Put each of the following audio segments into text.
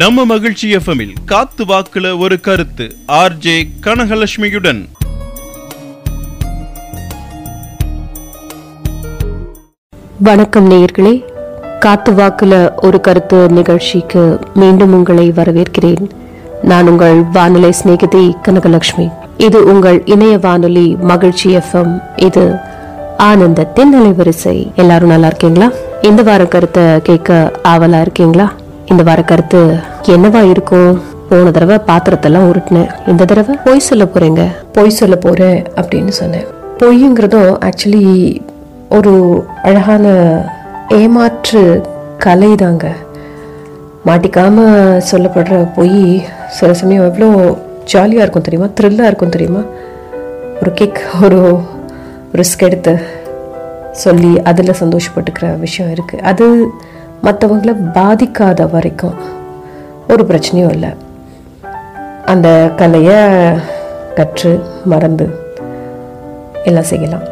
நம்ம மகிழ்ச்சி எஃப்எம்மில் காத்து வாக்குல ஒரு கருத்து ஆர்ஜே கனகலட்சுமியுடன் வணக்கம் நேயர்களே காத்து வாக்குல ஒரு கருத்து நிகழ்ச்சிக்கு மீண்டும் உங்களை வரவேற்கிறேன் நான் உங்கள் வானொலி சிநேகிதி கனகலட்சுமி இது உங்கள் இணைய வானொலி மகிழ்ச்சி எஃப்எம் இது ஆனந்தத்தின் வரிசை எல்லாரும் நல்லா இருக்கீங்களா இந்த வார கருத்தை கேட்க ஆவலா இருக்கீங்களா இந்த வார கருத்து என்னவா இருக்கும் போன தடவை பாத்திரத்தெல்லாம் உருட்டினேன் இந்த தடவை பொய் சொல்ல போறேங்க பொய் சொல்ல போறேன் அப்படின்னு சொன்னேன் பொய்ங்கிறதும் ஆக்சுவலி ஒரு அழகான ஏமாற்று கலை தாங்க மாட்டிக்காம சொல்லப்படுற பொய் சில சமயம் எவ்வளோ ஜாலியாக இருக்கும் தெரியுமா த்ரில்லாக இருக்கும் தெரியுமா ஒரு கேக் ஒரு ரிஸ்க் எடுத்து சொல்லி அதில் சந்தோஷப்பட்டுக்கிற விஷயம் இருக்குது அது மற்றவங்களை பாதிக்காத வரைக்கும் ஒரு பிரச்சனையும் இல்லை அந்த கலையை கற்று மறந்து எல்லாம் செய்யலாம்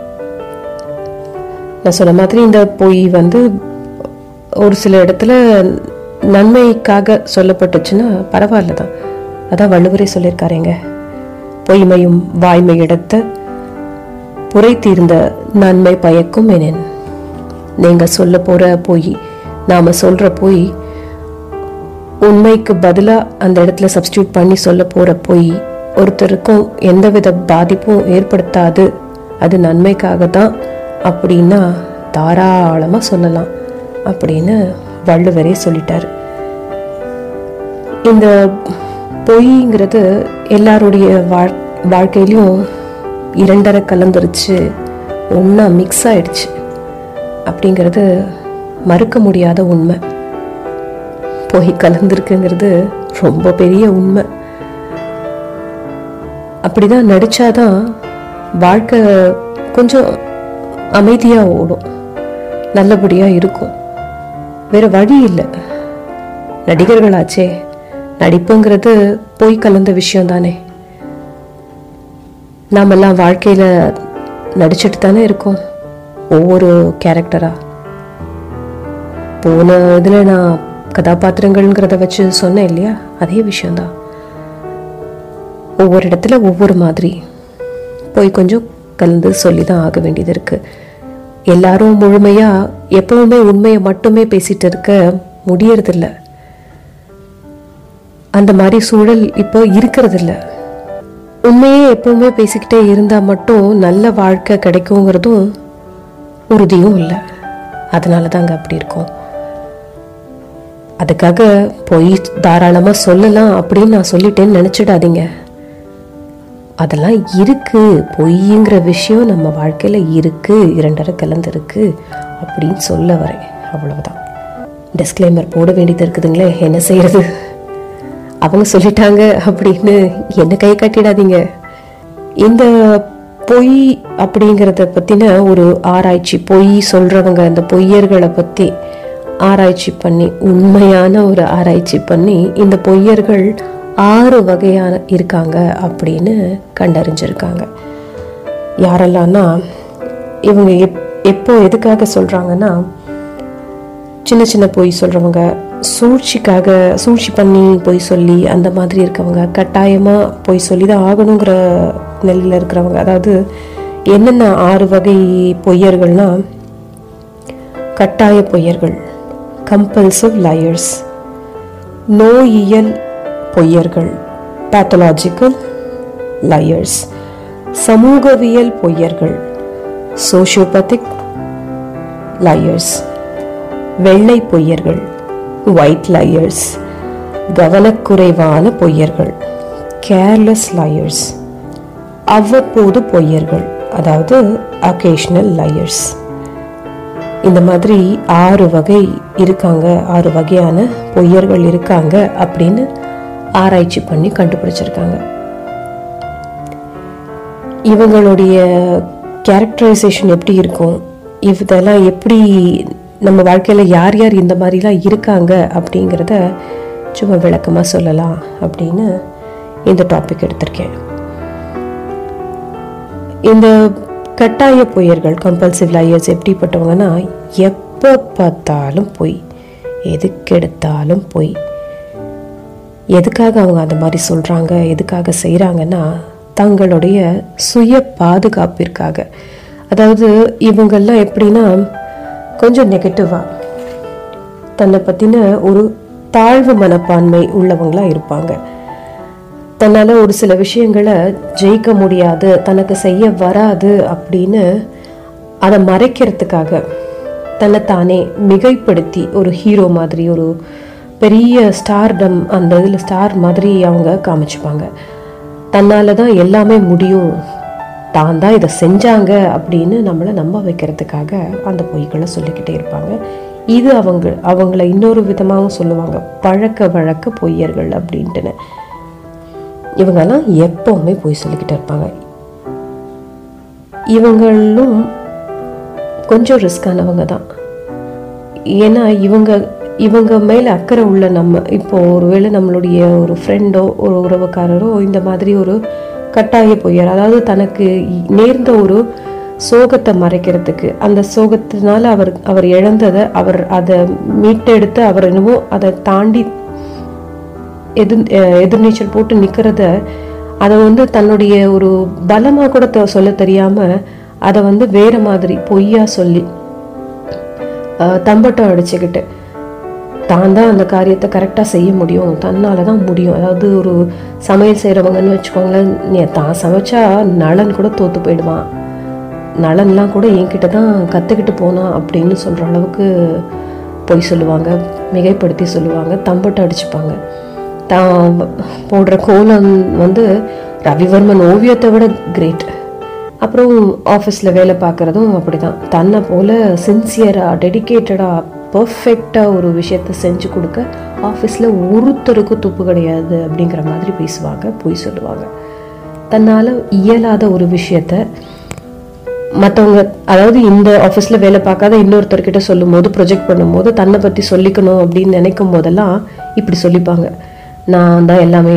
நான் சொன்ன மாதிரி இந்த பொய் வந்து ஒரு சில இடத்துல நன்மைக்காக சொல்லப்பட்டுச்சுன்னா பரவாயில்ல தான் அதான் வள்ளுவரே சொல்லியிருக்காருங்க பொய்மையும் வாய்மை இடத்த புரை தீர்ந்த நன்மை பயக்கும் எனேன் நீங்கள் சொல்ல போகிற பொய் நாம் சொல்கிற போய் உண்மைக்கு பதிலாக அந்த இடத்துல சப்ஸ்டியூட் பண்ணி சொல்ல போகிற போய் ஒருத்தருக்கும் எந்தவித பாதிப்பும் ஏற்படுத்தாது அது நன்மைக்காக தான் அப்படின்னா தாராளமாக சொல்லலாம் அப்படின்னு வள்ளுவரே சொல்லிட்டார் இந்த பொய்ங்கிறது எல்லாருடைய வாழ் வாழ்க்கையிலையும் இரண்டரை கலந்துருச்சு ஒன்றா மிக்ஸ் ஆயிடுச்சு அப்படிங்கிறது மறுக்க முடியாத உண்மை போய் கலந்துருக்குங்கிறது ரொம்ப பெரிய உண்மை அப்படிதான் நடித்தாதான் வாழ்க்கை கொஞ்சம் அமைதியாக ஓடும் நல்லபடியாக இருக்கும் வேற வழி இல்லை நடிகர்களாச்சே நடிப்புங்கிறது போய் கலந்த விஷயம் தானே நாமெல்லாம் வாழ்க்கையில் நடிச்சிட்டு தானே இருக்கோம் ஒவ்வொரு கேரக்டராக போன இதில் நான் கதாபாத்திரங்கள்ங்கிறத வச்சு சொன்னேன் இல்லையா அதே விஷயந்தான் ஒவ்வொரு இடத்துல ஒவ்வொரு மாதிரி போய் கொஞ்சம் கலந்து சொல்லி தான் ஆக வேண்டியது இருக்குது எல்லாரும் முழுமையாக எப்பவுமே உண்மையை மட்டுமே பேசிகிட்டு இருக்க முடியறதில்ல அந்த மாதிரி சூழல் இப்போ இருக்கிறதில்ல உண்மையே எப்பவுமே பேசிக்கிட்டே இருந்தால் மட்டும் நல்ல வாழ்க்கை கிடைக்குங்கிறதும் உறுதியும் இல்லை அதனால தாங்க அப்படி இருக்கும் அதுக்காக பொய் தாராளமாக சொல்லலாம் அப்படின்னு நான் சொல்லிட்டேன்னு நினச்சிடாதீங்க அதெல்லாம் இருக்குது பொய்ங்கிற விஷயம் நம்ம வாழ்க்கையில் இருக்குது இரண்டரை கலந்துருக்கு அப்படின்னு சொல்ல வரேன் அவ்வளவுதான் டிஸ்க்ளைமர் போட வேண்டியது இருக்குதுங்களே என்ன செய்கிறது அவங்க சொல்லிட்டாங்க அப்படின்னு என்ன கை கட்டிடாதீங்க இந்த பொய் அப்படிங்கிறத பற்றின ஒரு ஆராய்ச்சி பொய் சொல்கிறவங்க அந்த பொய்யர்களை பற்றி ஆராய்ச்சி பண்ணி உண்மையான ஒரு ஆராய்ச்சி பண்ணி இந்த பொய்யர்கள் ஆறு வகையான இருக்காங்க அப்படின்னு கண்டறிஞ்சிருக்காங்க யாரெல்லாம்னா இவங்க எப் எப்போ எதுக்காக சொல்கிறாங்கன்னா சின்ன சின்ன பொய் சொல்கிறவங்க சூழ்ச்சிக்காக சூழ்ச்சி பண்ணி பொய் சொல்லி அந்த மாதிரி இருக்கவங்க கட்டாயமாக பொய் சொல்லி தான் ஆகணுங்கிற நிலையில் இருக்கிறவங்க அதாவது என்னென்ன ஆறு வகை பொய்யர்கள்னால் கட்டாய பொய்யர்கள் கம்பல்சிவ் லயர்ஸ் நோயியல் பொய்யர்கள் பேத்தலாஜிக்கல் லயர்ஸ் சமூகவியல் பொய்யர்கள் சோஷியோபதிக் லயர்ஸ் வெள்ளை பொய்யர்கள் ஒயிட் லயர்ஸ் கவனக்குறைவான பொய்யர்கள் கேர்லெஸ் லயர்ஸ் அவ்வப்போது பொய்யர்கள் அதாவது அகேஷ்னல் லயர்ஸ் இந்த மாதிரி ஆறு வகை இருக்காங்க ஆறு வகையான பொய்யர்கள் இருக்காங்க அப்படின்னு ஆராய்ச்சி பண்ணி கண்டுபிடிச்சிருக்காங்க இவங்களுடைய கேரக்டரைசேஷன் எப்படி இருக்கும் இதெல்லாம் எப்படி நம்ம வாழ்க்கையில் யார் யார் இந்த மாதிரிலாம் இருக்காங்க அப்படிங்கிறத சும்மா விளக்கமாக சொல்லலாம் அப்படின்னு இந்த டாபிக் எடுத்திருக்கேன் இந்த கட்டாய பொய்யர்கள் கம்பல்சிவ் லாயர்ஸ் எப்படிப்பட்டவங்கன்னா எப்போ பார்த்தாலும் பொய் எதுக்கெடுத்தாலும் பொய் எதுக்காக அவங்க அந்த மாதிரி சொல்கிறாங்க எதுக்காக செய்கிறாங்கன்னா தங்களுடைய சுய பாதுகாப்பிற்காக அதாவது இவங்கெல்லாம் எப்படின்னா கொஞ்சம் நெகட்டிவாக தன்னை பற்றின ஒரு தாழ்வு மனப்பான்மை உள்ளவங்களாக இருப்பாங்க தன்னால் ஒரு சில விஷயங்களை ஜெயிக்க முடியாது தனக்கு செய்ய வராது அப்படின்னு அதை மறைக்கிறதுக்காக தன்னை தானே மிகைப்படுத்தி ஒரு ஹீரோ மாதிரி ஒரு பெரிய ஸ்டார்டம் அந்த இதில் ஸ்டார் மாதிரி அவங்க காமிச்சுப்பாங்க தன்னால் தான் எல்லாமே முடியும் தான் தான் இதை செஞ்சாங்க அப்படின்னு நம்மளை நம்ப வைக்கிறதுக்காக அந்த பொய்களை சொல்லிக்கிட்டே இருப்பாங்க இது அவங்க அவங்கள இன்னொரு விதமாகவும் சொல்லுவாங்க பழக்க வழக்க பொய்யர்கள் அப்படின்ட்டுன்னு இவங்கெல்லாம் எப்போவுமே போய் சொல்லிக்கிட்டு இருப்பாங்க இவங்களும் கொஞ்சம் ரிஸ்கானவங்க தான் ஏன்னா இவங்க இவங்க மேலே அக்கறை உள்ள நம்ம இப்போது ஒருவேளை நம்மளுடைய ஒரு ஃப்ரெண்டோ ஒரு உறவுக்காரரோ இந்த மாதிரி ஒரு கட்டாய பொய்யர் அதாவது தனக்கு நேர்ந்த ஒரு சோகத்தை மறைக்கிறதுக்கு அந்த சோகத்தினால அவர் அவர் இழந்ததை அவர் அதை மீட்டெடுத்து அவர் என்னவோ அதை தாண்டி எதிர் எதிர்நீச்சல் போட்டு நிற்கிறத அதை வந்து தன்னுடைய ஒரு பலமாக கூட சொல்ல தெரியாமல் அதை வந்து வேறு மாதிரி பொய்யா சொல்லி தம்பட்டம் அடிச்சுக்கிட்டு தான் தான் அந்த காரியத்தை கரெக்டாக செய்ய முடியும் தன்னால் தான் முடியும் அதாவது ஒரு சமையல் செய்கிறவங்கன்னு வச்சுக்கோங்களேன் தான் சமைச்சா நலன் கூட தோற்று போயிடுவான் நலன்லாம் கூட என்கிட்ட தான் கற்றுக்கிட்டு போனான் அப்படின்னு சொல்கிற அளவுக்கு பொய் சொல்லுவாங்க மிகைப்படுத்தி சொல்லுவாங்க தம்பட்டம் அடிச்சுப்பாங்க தான் போடுற கோலம் வந்து ரவிவர்மன் ஓவியத்தை விட கிரேட் அப்புறம் ஆஃபீஸில் வேலை பார்க்குறதும் அப்படி தான் தன்னை போல் சின்சியராக டெடிக்கேட்டடாக பர்ஃபெக்டாக ஒரு விஷயத்த செஞ்சு கொடுக்க ஆஃபீஸில் ஒருத்தருக்கும் துப்பு கிடையாது அப்படிங்கிற மாதிரி பேசுவாங்க பொய் சொல்லுவாங்க தன்னால் இயலாத ஒரு விஷயத்த மற்றவங்க அதாவது இந்த ஆஃபீஸில் வேலை பார்க்காத இன்னொருத்தர்கிட்ட சொல்லும் போது ப்ரொஜெக்ட் பண்ணும்போது தன்னை பற்றி சொல்லிக்கணும் அப்படின்னு நினைக்கும் போதெல்லாம் இப்படி சொல்லிப்பாங்க நான் தான் எல்லாமே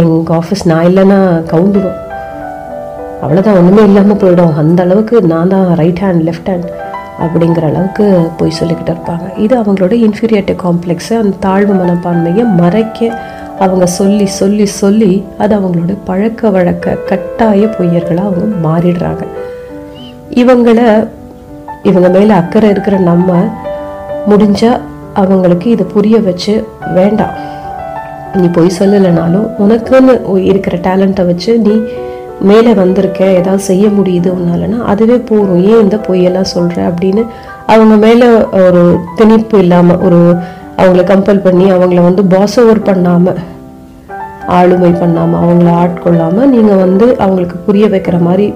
எங்கள் ஆஃபீஸ் நான் இல்லைன்னா கவுந்துடும் அவ்வளோதான் ஒன்றுமே இல்லாமல் போயிடும் அந்த அளவுக்கு நான் தான் ரைட் ஹேண்ட் லெஃப்ட் ஹேண்ட் அப்படிங்கிற அளவுக்கு போய் சொல்லிக்கிட்டு இருப்பாங்க இது அவங்களோட இன்ஃபீரியாரிட்டி காம்ப்ளெக்ஸை அந்த தாழ்வு மனப்பான்மையை மறைக்க அவங்க சொல்லி சொல்லி சொல்லி அது அவங்களோட பழக்க வழக்க கட்டாய பொய்யர்களாக அவங்க மாறிடுறாங்க இவங்களை இவங்க மேலே அக்கறை இருக்கிற நம்ம முடிஞ்சால் அவங்களுக்கு இதை புரிய வச்சு வேண்டாம் நீ பொய் சொல்லலைனாலும் உனக்குன்னு இருக்கிற டேலண்ட்டை வச்சு நீ மேலே வந்திருக்க ஏதாவது செய்ய முடியுது உன்னாலனா அதுவே போகும் ஏன் இந்த பொய்யெல்லாம் சொல்கிற அப்படின்னு அவங்க மேலே ஒரு திணிப்பு இல்லாமல் ஒரு அவங்கள கம்பல் பண்ணி அவங்கள வந்து பாஸ் ஓவர் பண்ணாமல் ஆளுமை பண்ணாமல் அவங்கள ஆட்கொள்ளாமல் நீங்கள் வந்து அவங்களுக்கு புரிய வைக்கிற மாதிரி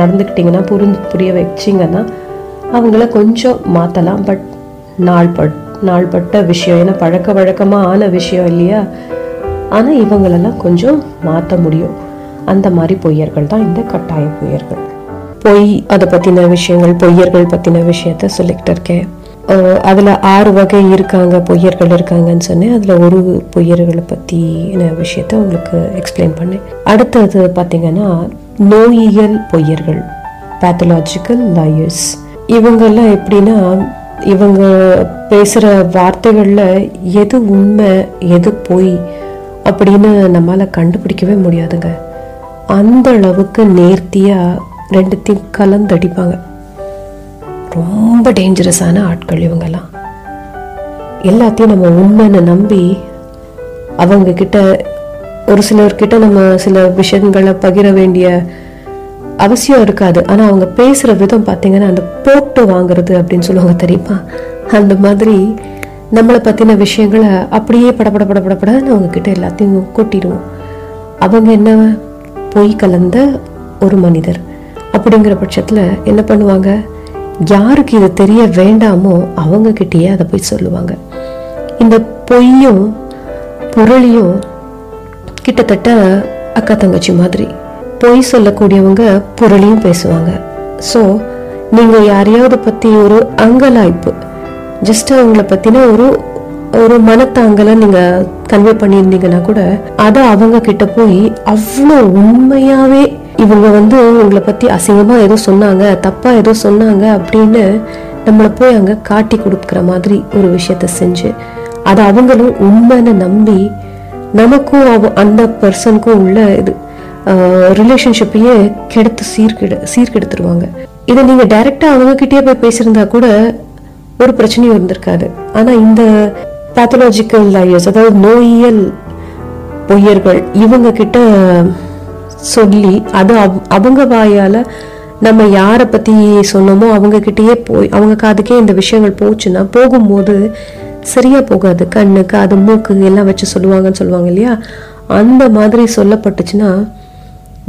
நடந்துக்கிட்டிங்கன்னா புரிஞ்சு புரிய வச்சிங்கன்னா அவங்கள கொஞ்சம் மாற்றலாம் பட் நாள் பட் நாள்பட்ட விஷயம் ஏன்னா பழக்க வழக்கமாக ஆன விஷயம் இல்லையா ஆனால் இவங்களெல்லாம் கொஞ்சம் மாற்ற முடியும் அந்த மாதிரி பொய்யர்கள் தான் இந்த கட்டாய பொய்யர்கள் பொய் அதை பற்றின விஷயங்கள் பொய்யர்கள் பற்றின விஷயத்த சொல்லிக்கிட்டு இருக்கேன் அதில் ஆறு வகை இருக்காங்க பொய்யர்கள் இருக்காங்கன்னு சொன்னேன் அதில் ஒரு பொய்யர்களை பற்றின விஷயத்த உங்களுக்கு எக்ஸ்பிளைன் பண்ணேன் அடுத்தது பார்த்தீங்கன்னா நோயியல் பொய்யர்கள் பேத்தலாஜிக்கல் லாயர்ஸ் இவங்கெல்லாம் எப்படின்னா இவங்க பேசுகிற வார்த்தைகளில் எது உண்மை எது பொய் அப்படின்னு நம்மளால் கண்டுபிடிக்கவே முடியாதுங்க அந்த அளவுக்கு நேர்த்தியாக ரெண்டுத்தையும் கலந்தடிப்பாங்க ரொம்ப டேஞ்சரஸான ஆட்கள் இவங்கெல்லாம் எல்லாத்தையும் நம்ம உண்மைன்னு நம்பி அவங்கக்கிட்ட ஒரு சிலர்கிட்ட நம்ம சில விஷயங்களை பகிர வேண்டிய அவசியம் இருக்காது ஆனால் அவங்க பேசுகிற விதம் பார்த்தீங்கன்னா அந்த போட்டு வாங்குறது அப்படின்னு சொல்லுவாங்க தெரியுமா அந்த மாதிரி நம்மளை பற்றின விஷயங்களை அப்படியே படப்பட அவங்க அவங்கக்கிட்ட எல்லாத்தையும் கொட்டிடுவோம் அவங்க என்ன பொய் கலந்த ஒரு மனிதர் அப்படிங்கிற பட்சத்தில் என்ன பண்ணுவாங்க யாருக்கு இது தெரிய வேண்டாமோ அவங்கக்கிட்டேயே அதை போய் சொல்லுவாங்க இந்த பொய்யும் பொருளியும் கிட்டத்தட்ட அக்கா தங்கச்சி மாதிரி பொய் சொல்லக்கூடியவங்க புரளியும் பேசுவாங்க ஸோ நீங்கள் யாரையாவது பற்றி ஒரு அங்கலாய்ப்பு ஜஸ்ட் அவங்கள பற்றின ஒரு ஒரு மனத்தாங்கலை நீங்கள் கன்வே பண்ணியிருந்தீங்கன்னா கூட அதை அவங்க கிட்ட போய் அவ்வளோ உண்மையாகவே இவங்க வந்து உங்களை பற்றி அசிங்கமாக ஏதோ சொன்னாங்க தப்பாக ஏதோ சொன்னாங்க அப்படின்னு நம்மளை போய் அங்கே காட்டி கொடுக்குற மாதிரி ஒரு விஷயத்த செஞ்சு அதை அவங்களும் உண்மைன்னு நம்பி நமக்கும் அவ அந்த பர்சனுக்கும் உள்ள இது ரிலேஷன்ஷிப்பையே கெடுத்து சீர்கெடு சீர்கெடுத்துருவாங்க இதை நீங்கள் டைரெக்டாக அவங்கக்கிட்டே போய் பேசியிருந்தா கூட ஒரு பிரச்சனையும் இருந்திருக்காது ஆனால் இந்த பேத்தலாஜிக்கல் லையர்ஸ் அதாவது நோயியல் பொய்யர்கள் இவங்க கிட்ட சொல்லி அது அவங்க வாயால் நம்ம யாரை பற்றி சொன்னோமோ அவங்கக்கிட்டேயே போய் அவங்க காதுக்கே இந்த விஷயங்கள் போச்சுன்னா போகும்போது சரியாக போகாது கண்ணு காது மூக்கு எல்லாம் வச்சு சொல்லுவாங்கன்னு சொல்லுவாங்க இல்லையா அந்த மாதிரி சொல்லப்பட்டுச்சுன்னா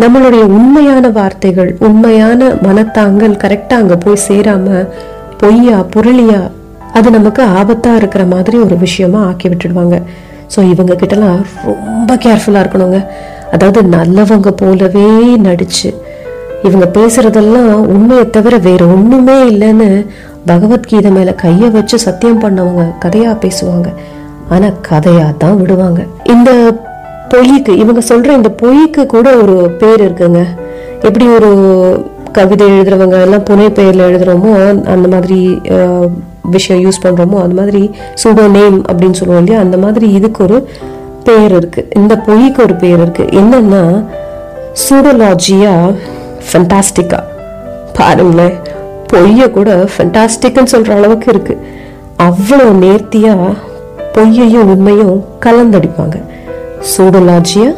நம்மளுடைய உண்மையான வார்த்தைகள் உண்மையான மனத்தாங்கல் கரெக்டாக அங்கே போய் சேராம பொய்யா புரளியா அது நமக்கு ஆபத்தா இருக்கிற மாதிரி ஒரு விஷயமா ஆக்கி விட்டுடுவாங்க ஸோ இவங்க கிட்டலாம் ரொம்ப கேர்ஃபுல்லா இருக்கணுங்க அதாவது நல்லவங்க போலவே நடிச்சு இவங்க பேசுறதெல்லாம் உண்மையை தவிர வேற ஒண்ணுமே இல்லைன்னு பகவத்கீதை மேல கையை வச்சு சத்தியம் பண்ணவங்க கதையா பேசுவாங்க ஆனா கதையா தான் விடுவாங்க இந்த பொய்க்கு இவங்க சொல்கிற இந்த பொய்க்கு கூட ஒரு பேர் இருக்குங்க எப்படி ஒரு கவிதை எழுதுறவங்க எல்லாம் புனை பெயரில் எழுதுகிறோமோ அந்த மாதிரி விஷயம் யூஸ் பண்ணுறோமோ அது மாதிரி சூடோ நேம் அப்படின்னு சொல்லுவோம் இல்லையா அந்த மாதிரி இதுக்கு ஒரு பேர் இருக்குது இந்த பொய்க்கு ஒரு பேர் இருக்குது என்னென்னா சூடோலாஜியா ஃபண்டாஸ்டிக்கா பாருங்களேன் பொய்யை கூட ஃபண்டாஸ்டிக்னு சொல்கிற அளவுக்கு இருக்குது அவ்வளோ நேர்த்தியாக பொய்யையும் உண்மையும் கலந்தடிப்பாங்க சோடோலாஜியா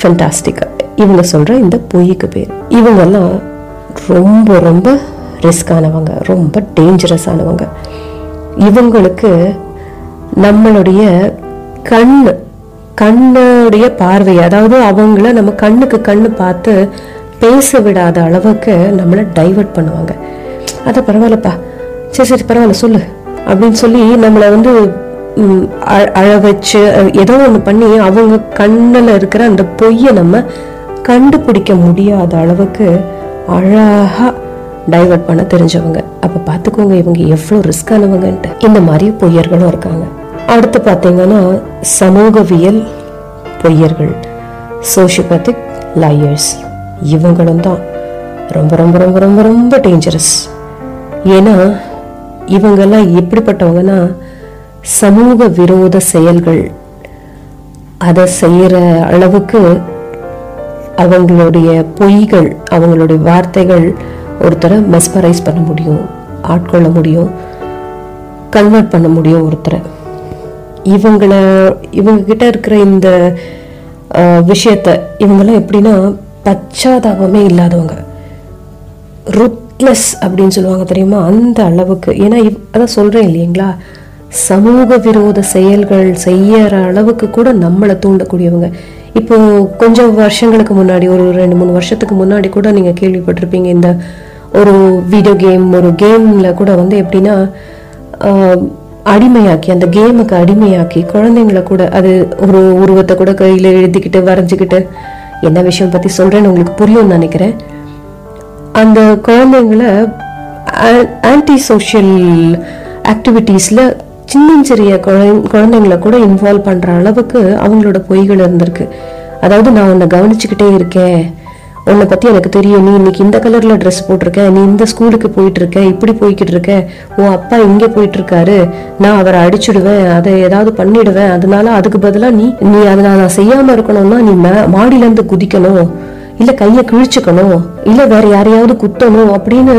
ஃபென்டாஸ்டிக்கா இவங்க சொல்கிற இந்த பொய்க்கு பேர் இவங்கெல்லாம் ரொம்ப ரொம்ப ரிஸ்கானவங்க ரொம்ப டேஞ்சரஸானவங்க இவங்களுக்கு நம்மளுடைய கண் கண்ணுடைய பார்வை அதாவது அவங்கள நம்ம கண்ணுக்கு கண்ணு பார்த்து பேச விடாத அளவுக்கு நம்மளை டைவெர்ட் பண்ணுவாங்க அதை பரவாயில்லப்பா சரி சரி பரவாயில்ல சொல்லு அப்படின்னு சொல்லி நம்மளை வந்து அழ வச்சு ஏதோ ஒன்று பண்ணி அவங்க கண்ணில் இருக்கிற அந்த பொய்யை நம்ம கண்டுபிடிக்க முடியாத அளவுக்கு அழகாக டைவர்ட் பண்ண தெரிஞ்சவங்க அப்போ பார்த்துக்கோங்க இவங்க எவ்வளோ ரிஸ்கானவங்கன்ட்டு இந்த மாதிரி பொய்யர்களும் இருக்காங்க அடுத்து பார்த்தீங்கன்னா சமூகவியல் பொய்யர்கள் சோஷியோபேத்திக் லாயர்ஸ் இவங்களும் தான் ரொம்ப ரொம்ப ரொம்ப ரொம்ப ரொம்ப டேஞ்சரஸ் ஏன்னா இவங்கெல்லாம் எப்படிப்பட்டவங்கன்னா சமூக விரோத செயல்கள் அதை செய்கிற அளவுக்கு அவங்களுடைய பொய்கள் அவங்களுடைய வார்த்தைகள் ஒருத்தரை மெஸ்பரைஸ் பண்ண முடியும் ஆட்கொள்ள முடியும் கன்வெர்ட் பண்ண முடியும் ஒருத்தரை இவங்கள கிட்ட இருக்கிற இந்த விஷயத்த இவங்கெல்லாம் எப்படின்னா பச்சாதாபமே இல்லாதவங்க ருத்லெஸ் அப்படின்னு சொல்லுவாங்க தெரியுமா அந்த அளவுக்கு ஏன்னா இவ் அதான் சொல்கிறேன் இல்லைங்களா சமூக விரோத செயல்கள் செய்யற அளவுக்கு கூட நம்மளை தூண்டக்கூடியவங்க இப்போ கொஞ்சம் வருஷங்களுக்கு முன்னாடி ஒரு ரெண்டு மூணு வருஷத்துக்கு முன்னாடி கூட நீங்கள் கேள்விப்பட்டிருப்பீங்க இந்த ஒரு வீடியோ கேம் ஒரு கேம்ல கூட வந்து எப்படின்னா அடிமையாக்கி அந்த கேமுக்கு அடிமையாக்கி குழந்தைங்களை கூட அது ஒரு உருவத்தை கூட கையில் எழுதிக்கிட்டு வரைஞ்சிக்கிட்டு என்ன விஷயம் பற்றி சொல்கிறேன்னு உங்களுக்கு புரியும்னு நினைக்கிறேன் அந்த குழந்தைங்களை ஆன்டி சோஷியல் ஆக்டிவிட்டீஸில் சின்ன சிறிய குழ குழந்தைங்களை கூட இன்வால்வ் பண்ணுற அளவுக்கு அவங்களோட பொய்கள் இருந்திருக்கு அதாவது நான் உன்னை கவனிச்சுக்கிட்டே இருக்கேன் உன்னை பற்றி எனக்கு தெரியும் நீ இன்னைக்கு இந்த கலரில் ட்ரெஸ் போட்டிருக்க நீ இந்த ஸ்கூலுக்கு இருக்க இப்படி போய்கிட்டு இருக்க உன் அப்பா இங்கே போயிட்டுருக்காரு நான் அவரை அடிச்சுடுவேன் அதை ஏதாவது பண்ணிடுவேன் அதனால அதுக்கு பதிலாக நீ நீ அதை நான் செய்யாமல் இருக்கணும்னா நீ மாடியிலேருந்து குதிக்கணும் இல்லை கையை கிழிச்சுக்கணும் இல்லை வேற யாரையாவது குத்தணும் அப்படின்னு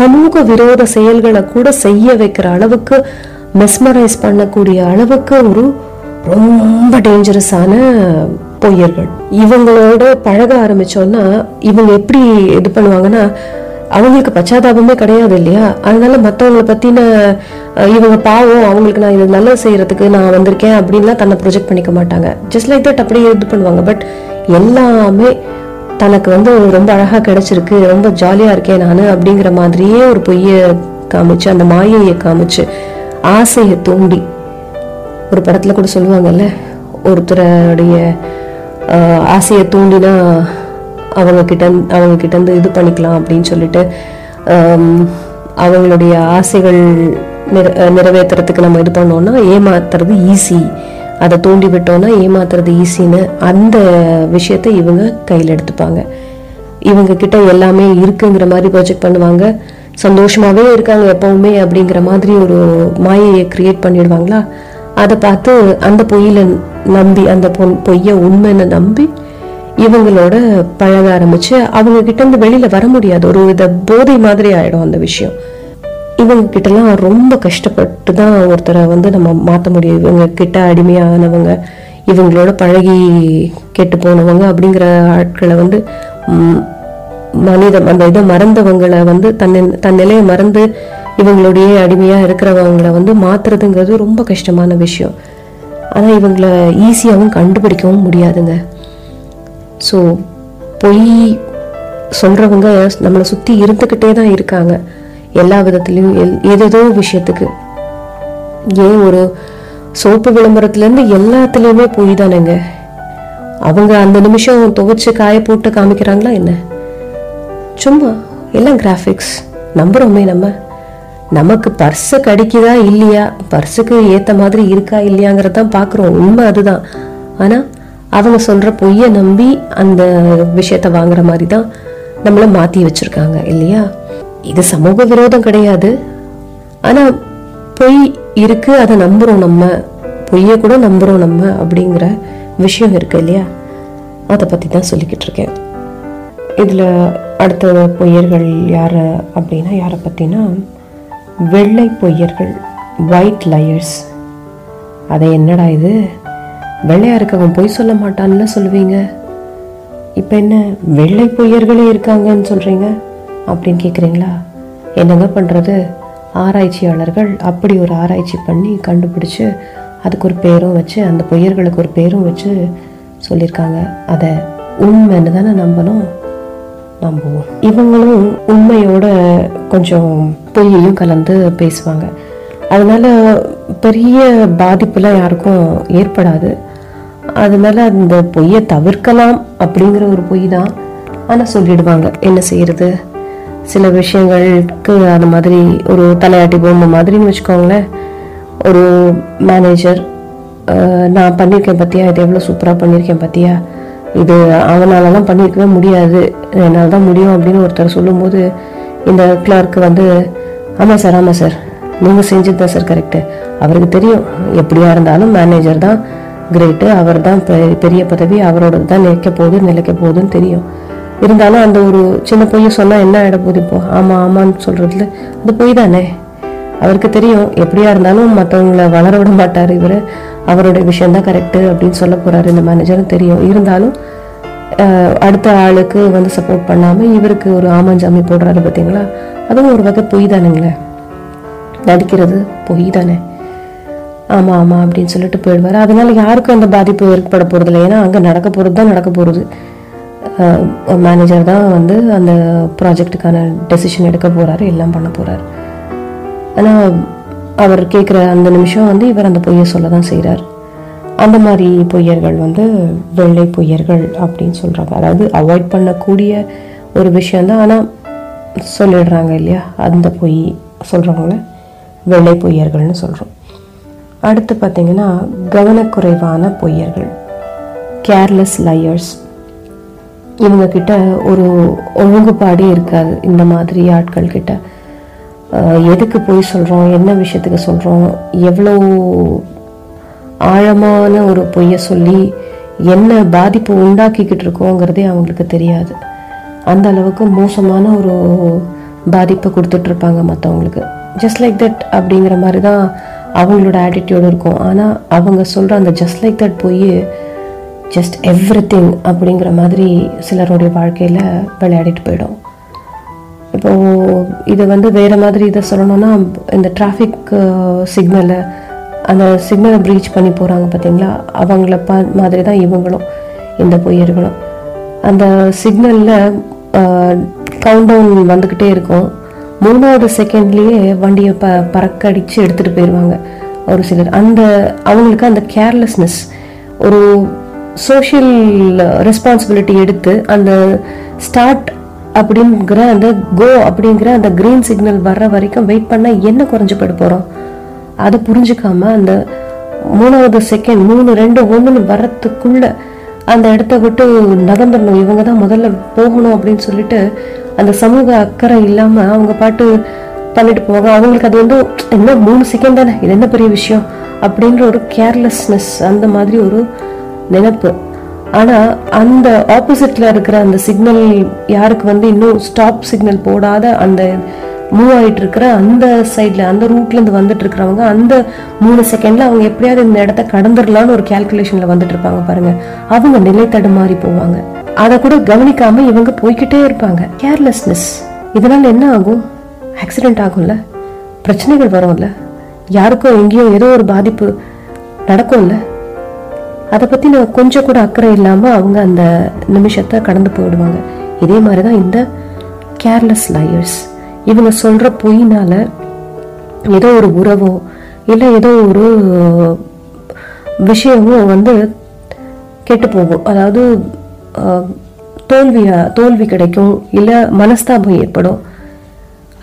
சமூக விரோத செயல்களை கூட செய்ய வைக்கிற அளவுக்கு மெஸ்மரைஸ் பண்ணக்கூடிய அளவுக்கு ஒரு ரொம்ப டேஞ்சரஸான பொய்யர்கள் இவங்களோட பழக ஆரம்பிச்சோன்னா இவங்க எப்படி இது பண்ணுவாங்கன்னா அவங்களுக்கு பச்சாதாபமே கிடையாது இல்லையா அதனால மற்றவங்களை பற்றின இவங்க பாவம் அவங்களுக்கு நான் இது நல்லா செய்கிறதுக்கு நான் வந்திருக்கேன் அப்படின்லாம் தன்னை ப்ரொஜெக்ட் பண்ணிக்க மாட்டாங்க ஜஸ்ட் லைக் தட் அப்படியே இது பண்ணுவாங்க பட் எல்லாமே தனக்கு வந்து ரொம்ப அழகாக கிடைச்சிருக்கு ரொம்ப ஜாலியாக இருக்கேன் நான் அப்படிங்கிற மாதிரியே ஒரு பொய்யை காமிச்சு அந்த மாயையை காமிச்சு ஆசையை தூண்டி ஒரு படத்தில் கூட சொல்லுவாங்கல்ல ஒருத்தருடைய ஆசையை தூண்டினா அவங்க கிட்ட அவங்க கிட்டேருந்து இது பண்ணிக்கலாம் அப்படின்னு சொல்லிட்டு அவங்களுடைய ஆசைகள் நிற நிறைவேற்றுறதுக்கு நம்ம இது பண்ணோன்னா ஏமாத்துறது ஈஸி அதை தூண்டி விட்டோன்னா ஏமாத்துறது ஈஸின்னு அந்த விஷயத்த இவங்க கையில் எடுத்துப்பாங்க இவங்க கிட்ட எல்லாமே இருக்குங்கிற மாதிரி ப்ரொஜெக்ட் பண்ணுவாங்க சந்தோஷமாகவே இருக்காங்க எப்போவுமே அப்படிங்கிற மாதிரி ஒரு மாயையை கிரியேட் பண்ணிடுவாங்களா அதை பார்த்து அந்த பொய்யில நம்பி அந்த பொ பொய்ய உண்மைன்னு நம்பி இவங்களோட பழக ஆரம்பிச்சு அவங்க கிட்டேருந்து வெளியில் வர முடியாது ஒரு வித போதை மாதிரி ஆகிடும் அந்த விஷயம் இவங்க கிட்டலாம் ரொம்ப கஷ்டப்பட்டு தான் ஒருத்தரை வந்து நம்ம மாற்ற முடியும் இவங்க கிட்ட அடிமையானவங்க இவங்களோட பழகி கெட்டு போனவங்க அப்படிங்கிற ஆட்களை வந்து மனித அந்த இதை மறந்தவங்களை வந்து தன்னை தன் நிலையை மறந்து இவங்களுடைய அடிமையாக இருக்கிறவங்களை வந்து மாற்றுறதுங்கிறது ரொம்ப கஷ்டமான விஷயம் ஆனால் இவங்களை ஈஸியாகவும் கண்டுபிடிக்கவும் முடியாதுங்க ஸோ பொய் சொல்கிறவங்க நம்மளை சுற்றி இருந்துக்கிட்டே தான் இருக்காங்க எல்லா விதத்துலேயும் எல் ஏதேதோ விஷயத்துக்கு ஏன் ஒரு சோப்பு விளம்பரத்துலேருந்து எல்லாத்துலேயுமே பொய் தானேங்க அவங்க அந்த நிமிஷம் துவைச்சு காய போட்டு காமிக்கிறாங்களா என்ன சும்மா எல்லாம் கிராஃபிக்ஸ் நம்புகிறோமே நம்ம நமக்கு பர்ஸு கடிக்குதா இல்லையா பர்ஸுக்கு ஏற்ற மாதிரி இருக்கா இல்லையாங்கிறத தான் பார்க்குறோம் உண்மை அதுதான் ஆனால் அவங்க சொல்கிற பொய்யை நம்பி அந்த விஷயத்த வாங்குற மாதிரி தான் நம்மளை மாற்றி வச்சுருக்காங்க இல்லையா இது சமூக விரோதம் கிடையாது ஆனால் பொய் இருக்குது அதை நம்புகிறோம் நம்ம பொய்யை கூட நம்புகிறோம் நம்ம அப்படிங்கிற விஷயம் இருக்குது இல்லையா அதை பற்றி தான் சொல்லிக்கிட்டு இருக்கேன் இதில் அடுத்த பொய்யர்கள் யார் அப்படின்னா யாரை பற்றினா வெள்ளை பொய்யர்கள் ஒயிட் லயர்ஸ் அதை என்னடா இது வெள்ளையாக இருக்கவன் பொய் சொல்ல மாட்டான்னு சொல்லுவீங்க இப்போ என்ன வெள்ளை பொய்யர்களே இருக்காங்கன்னு சொல்கிறீங்க அப்படின்னு கேட்குறீங்களா என்னங்க பண்ணுறது ஆராய்ச்சியாளர்கள் அப்படி ஒரு ஆராய்ச்சி பண்ணி கண்டுபிடிச்சி அதுக்கு ஒரு பேரும் வச்சு அந்த பொய்யர்களுக்கு ஒரு பேரும் வச்சு சொல்லியிருக்காங்க அதை உண்மைன்னு தானே நம்பணும் நம்புவோம் இவங்களும் உண்மையோட கொஞ்சம் பொய்யையும் கலந்து பேசுவாங்க அதனால் பெரிய பாதிப்புலாம் யாருக்கும் ஏற்படாது அதனால் அந்த பொய்யை தவிர்க்கலாம் அப்படிங்கிற ஒரு பொய் தான் ஆனால் சொல்லிடுவாங்க என்ன செய்கிறது சில விஷயங்களுக்கு அந்த மாதிரி ஒரு தலையாட்டி பொம்மை மாதிரின்னு வச்சுக்கோங்களேன் ஒரு மேனேஜர் நான் பண்ணியிருக்கேன் பார்த்தியா இது எவ்வளோ சூப்பராக பண்ணியிருக்கேன் பார்த்தியா இது தான் பண்ணியிருக்கவே முடியாது என்னால் தான் முடியும் அப்படின்னு ஒருத்தர் சொல்லும்போது இந்த கிளார்க்கு வந்து ஆமாம் சார் ஆமாம் சார் நீங்கள் செஞ்சது தான் சார் கரெக்டு அவருக்கு தெரியும் எப்படியா இருந்தாலும் மேனேஜர் தான் கிரேட்டு அவர் தான் பெரிய பதவி அவரோட தான் நிற்க போகுது நிலைக்க போகுதுன்னு தெரியும் இருந்தாலும் அந்த ஒரு சின்ன பொய்யை சொன்னால் என்ன ஆகிட போகுது இப்போ ஆமாம் ஆமான்னு சொல்கிறதுல அது பொய் தானே அவருக்கு தெரியும் எப்படியா இருந்தாலும் மற்றவங்கள வளர விட மாட்டார் இவர் அவருடைய விஷயந்தான் கரெக்டு அப்படின்னு சொல்ல போறாரு இந்த மேனேஜரும் தெரியும் இருந்தாலும் அடுத்த ஆளுக்கு வந்து சப்போர்ட் பண்ணாமல் இவருக்கு ஒரு ஆமாஞ்சாமி போடுறாரு பார்த்தீங்களா அதுவும் ஒரு வகை பொய் தானுங்களே நடிக்கிறது பொய் தானே ஆமாம் ஆமாம் அப்படின்னு சொல்லிட்டு போயிடுவார் அதனால யாருக்கும் அந்த பாதிப்பு ஏற்பட போகிறது இல்லை ஏன்னா அங்கே நடக்க போகிறது தான் நடக்க போகிறது மேனேஜர் தான் வந்து அந்த ப்ராஜெக்டுக்கான டெசிஷன் எடுக்க போகிறாரு எல்லாம் பண்ண போகிறாரு ஆனால் அவர் கேட்குற அந்த நிமிஷம் வந்து இவர் அந்த பொய்யை சொல்ல தான் செய்கிறார் அந்த மாதிரி பொய்யர்கள் வந்து வெள்ளை பொய்யர்கள் அப்படின்னு சொல்கிறாங்க அதாவது அவாய்ட் பண்ணக்கூடிய ஒரு விஷயந்தான் ஆனால் சொல்லிடுறாங்க இல்லையா அந்த பொய் சொல்கிறவங்கள வெள்ளை பொய்யர்கள்னு சொல்கிறோம் அடுத்து பார்த்தீங்கன்னா கவனக்குறைவான பொய்யர்கள் கேர்லெஸ் லையர்ஸ் இவங்கக்கிட்ட ஒரு ஒழுங்குபாடே இருக்காது இந்த மாதிரி ஆட்கள் கிட்ட எதுக்கு போய் சொல்கிறோம் என்ன விஷயத்துக்கு சொல்கிறோம் எவ்வளோ ஆழமான ஒரு பொய்யை சொல்லி என்ன பாதிப்பு உண்டாக்கிக்கிட்டு இருக்கோங்கிறதே அவங்களுக்கு தெரியாது அந்த அளவுக்கு மோசமான ஒரு பாதிப்பை கொடுத்துட்ருப்பாங்க மற்றவங்களுக்கு ஜஸ்ட் லைக் தட் அப்படிங்கிற மாதிரி தான் அவங்களோட ஆட்டிடியூடு இருக்கும் ஆனால் அவங்க சொல்கிற அந்த ஜஸ்ட் லைக் தட் போய் ஜஸ்ட் எவ்ரி திங் அப்படிங்கிற மாதிரி சிலருடைய வாழ்க்கையில் விளையாடிட்டு போயிடும் இப்போது இது வந்து வேறு மாதிரி இதை சொல்லணும்னா இந்த டிராஃபிக் சிக்னலை அந்த சிக்னலை ப்ரீச் பண்ணி போகிறாங்க பார்த்தீங்களா அவங்கள ப மாதிரி தான் இவங்களும் இந்த பொய்யர்களும் அந்த சிக்னலில் கவுண்ட் டவுன் வந்துக்கிட்டே இருக்கும் மூணாவது செகண்ட்லேயே வண்டியை ப பறக்கடிச்சு எடுத்துகிட்டு போயிடுவாங்க ஒரு சிலர் அந்த அவங்களுக்கு அந்த கேர்லெஸ்னஸ் ஒரு சோஷியல் ரெஸ்பான்சிபிலிட்டி எடுத்து அந்த ஸ்டார்ட் அப்படிங்கிற அந்த கோ அப்படிங்கிற அந்த க்ரீன் சிக்னல் வர்ற வரைக்கும் வெயிட் பண்ணால் என்ன குறைஞ்சு போயிட போகிறோம் அதை புரிஞ்சுக்காம அந்த மூணாவது செகண்ட் மூணு ரெண்டு ஒன்றுன்னு வர்றதுக்குள்ளே அந்த இடத்த விட்டு நகர்ந்துடணும் இவங்க தான் முதல்ல போகணும் அப்படின்னு சொல்லிட்டு அந்த சமூக அக்கறை இல்லாமல் அவங்க பாட்டு பண்ணிட்டு போவாங்க அவங்களுக்கு அது வந்து என்ன மூணு செகண்ட் தானே இது என்ன பெரிய விஷயம் அப்படின்ற ஒரு கேர்லெஸ்னஸ் அந்த மாதிரி ஒரு நினப்பு ஆனால் அந்த ஆப்போசிட்டில் இருக்கிற அந்த சிக்னல் யாருக்கு வந்து இன்னும் ஸ்டாப் சிக்னல் போடாத அந்த மூவ் ஆகிட்டு இருக்கிற அந்த சைடில் அந்த ரூட்லேருந்து வந்துட்டு இருக்கிறவங்க அந்த மூணு செகண்டில் அவங்க எப்படியாவது இந்த இடத்த கடந்துடலான்னு ஒரு கேல்குலேஷனில் வந்துட்டு இருப்பாங்க பாருங்க அவங்க நிலை தடுமாறி போவாங்க அதை கூட கவனிக்காம இவங்க போய்கிட்டே இருப்பாங்க கேர்லெஸ்னஸ் இதனால் என்ன ஆகும் ஆக்சிடென்ட் ஆகும்ல பிரச்சனைகள் வரும்ல யாருக்கும் எங்கேயும் ஏதோ ஒரு பாதிப்பு நடக்கும்ல அதை பற்றி நான் கொஞ்சம் கூட அக்கறை இல்லாமல் அவங்க அந்த நிமிஷத்தை கடந்து போயிடுவாங்க இதே மாதிரி தான் இந்த கேர்லெஸ் லயர்ஸ் இவங்க சொல்கிற பொய்னால் ஏதோ ஒரு உறவோ இல்லை ஏதோ ஒரு விஷயமும் வந்து கெட்டு போகும் அதாவது தோல்வியா தோல்வி கிடைக்கும் இல்லை மனஸ்தாபம் ஏற்படும்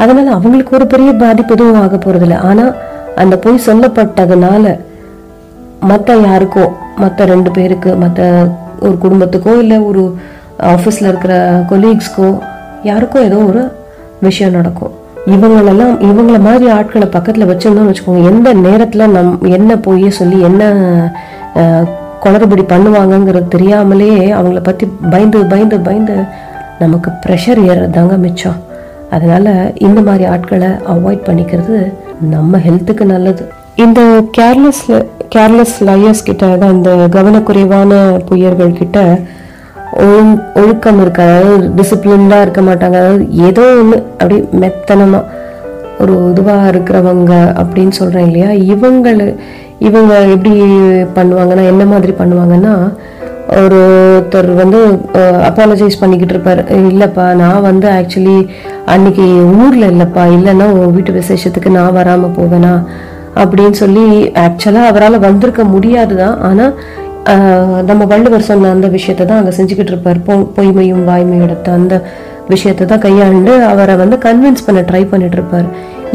அதனால் அவங்களுக்கு ஒரு பெரிய பாதிப்பு எதுவும் ஆக போகிறதில்ல ஆனால் அந்த பொய் சொல்லப்பட்டதுனால மற்ற யாருக்கோ மற்ற ரெண்டு பேருக்கு மற்ற ஒரு குடும்பத்துக்கோ இல்லை ஒரு ஆஃபீஸில் இருக்கிற கொலீக்ஸ்க்கோ யாருக்கோ ஏதோ ஒரு விஷயம் நடக்கும் இவங்களெல்லாம் இவங்கள மாதிரி ஆட்களை பக்கத்தில் வச்சிருந்தோம்னு வச்சுக்கோங்க எந்த நேரத்தில் நம் என்ன போய் சொல்லி என்ன குளறுபடி பண்ணுவாங்கங்கிறது தெரியாமலேயே அவங்கள பற்றி பயந்து பயந்து பயந்து நமக்கு ப்ரெஷர் தாங்க மிச்சம் அதனால் இந்த மாதிரி ஆட்களை அவாய்ட் பண்ணிக்கிறது நம்ம ஹெல்த்துக்கு நல்லது இந்த கேர்லெஸ்ல கேர்லெஸ் லயர்ஸ் கிட்ட அதான் அந்த கவனக்குறைவான பொய்யர்கள் கிட்ட ஒழுக்கம் இருக்க அதாவது டிசிப்ளின்டாக இருக்க மாட்டாங்க அதாவது ஏதோ ஒன்று அப்படி மெத்தனமாக ஒரு இதுவாக இருக்கிறவங்க அப்படின்னு சொல்கிறேன் இல்லையா இவங்கள இவங்க எப்படி பண்ணுவாங்கன்னா என்ன மாதிரி பண்ணுவாங்கன்னா ஒருத்தர் வந்து அப்பாலஜைஸ் பண்ணிக்கிட்டு இருப்பார் இல்லைப்பா நான் வந்து ஆக்சுவலி அன்னைக்கு ஊரில் இல்லைப்பா இல்லைன்னா உன் வீட்டு விசேஷத்துக்கு நான் வராமல் போவேனா அப்படின்னு சொல்லி ஆக்சுவலாக அவரால் வந்திருக்க முடியாது தான் ஆனால் நம்ம வள்ளுவர் சொன்ன அந்த விஷயத்தை தான் அங்கே செஞ்சுக்கிட்டு இருப்பார் பொ பொய்மையும் வாய்மையோட அந்த விஷயத்தை தான் கையாண்டு அவரை வந்து கன்வின்ஸ் பண்ண ட்ரை பண்ணிட்டு இருப்பார்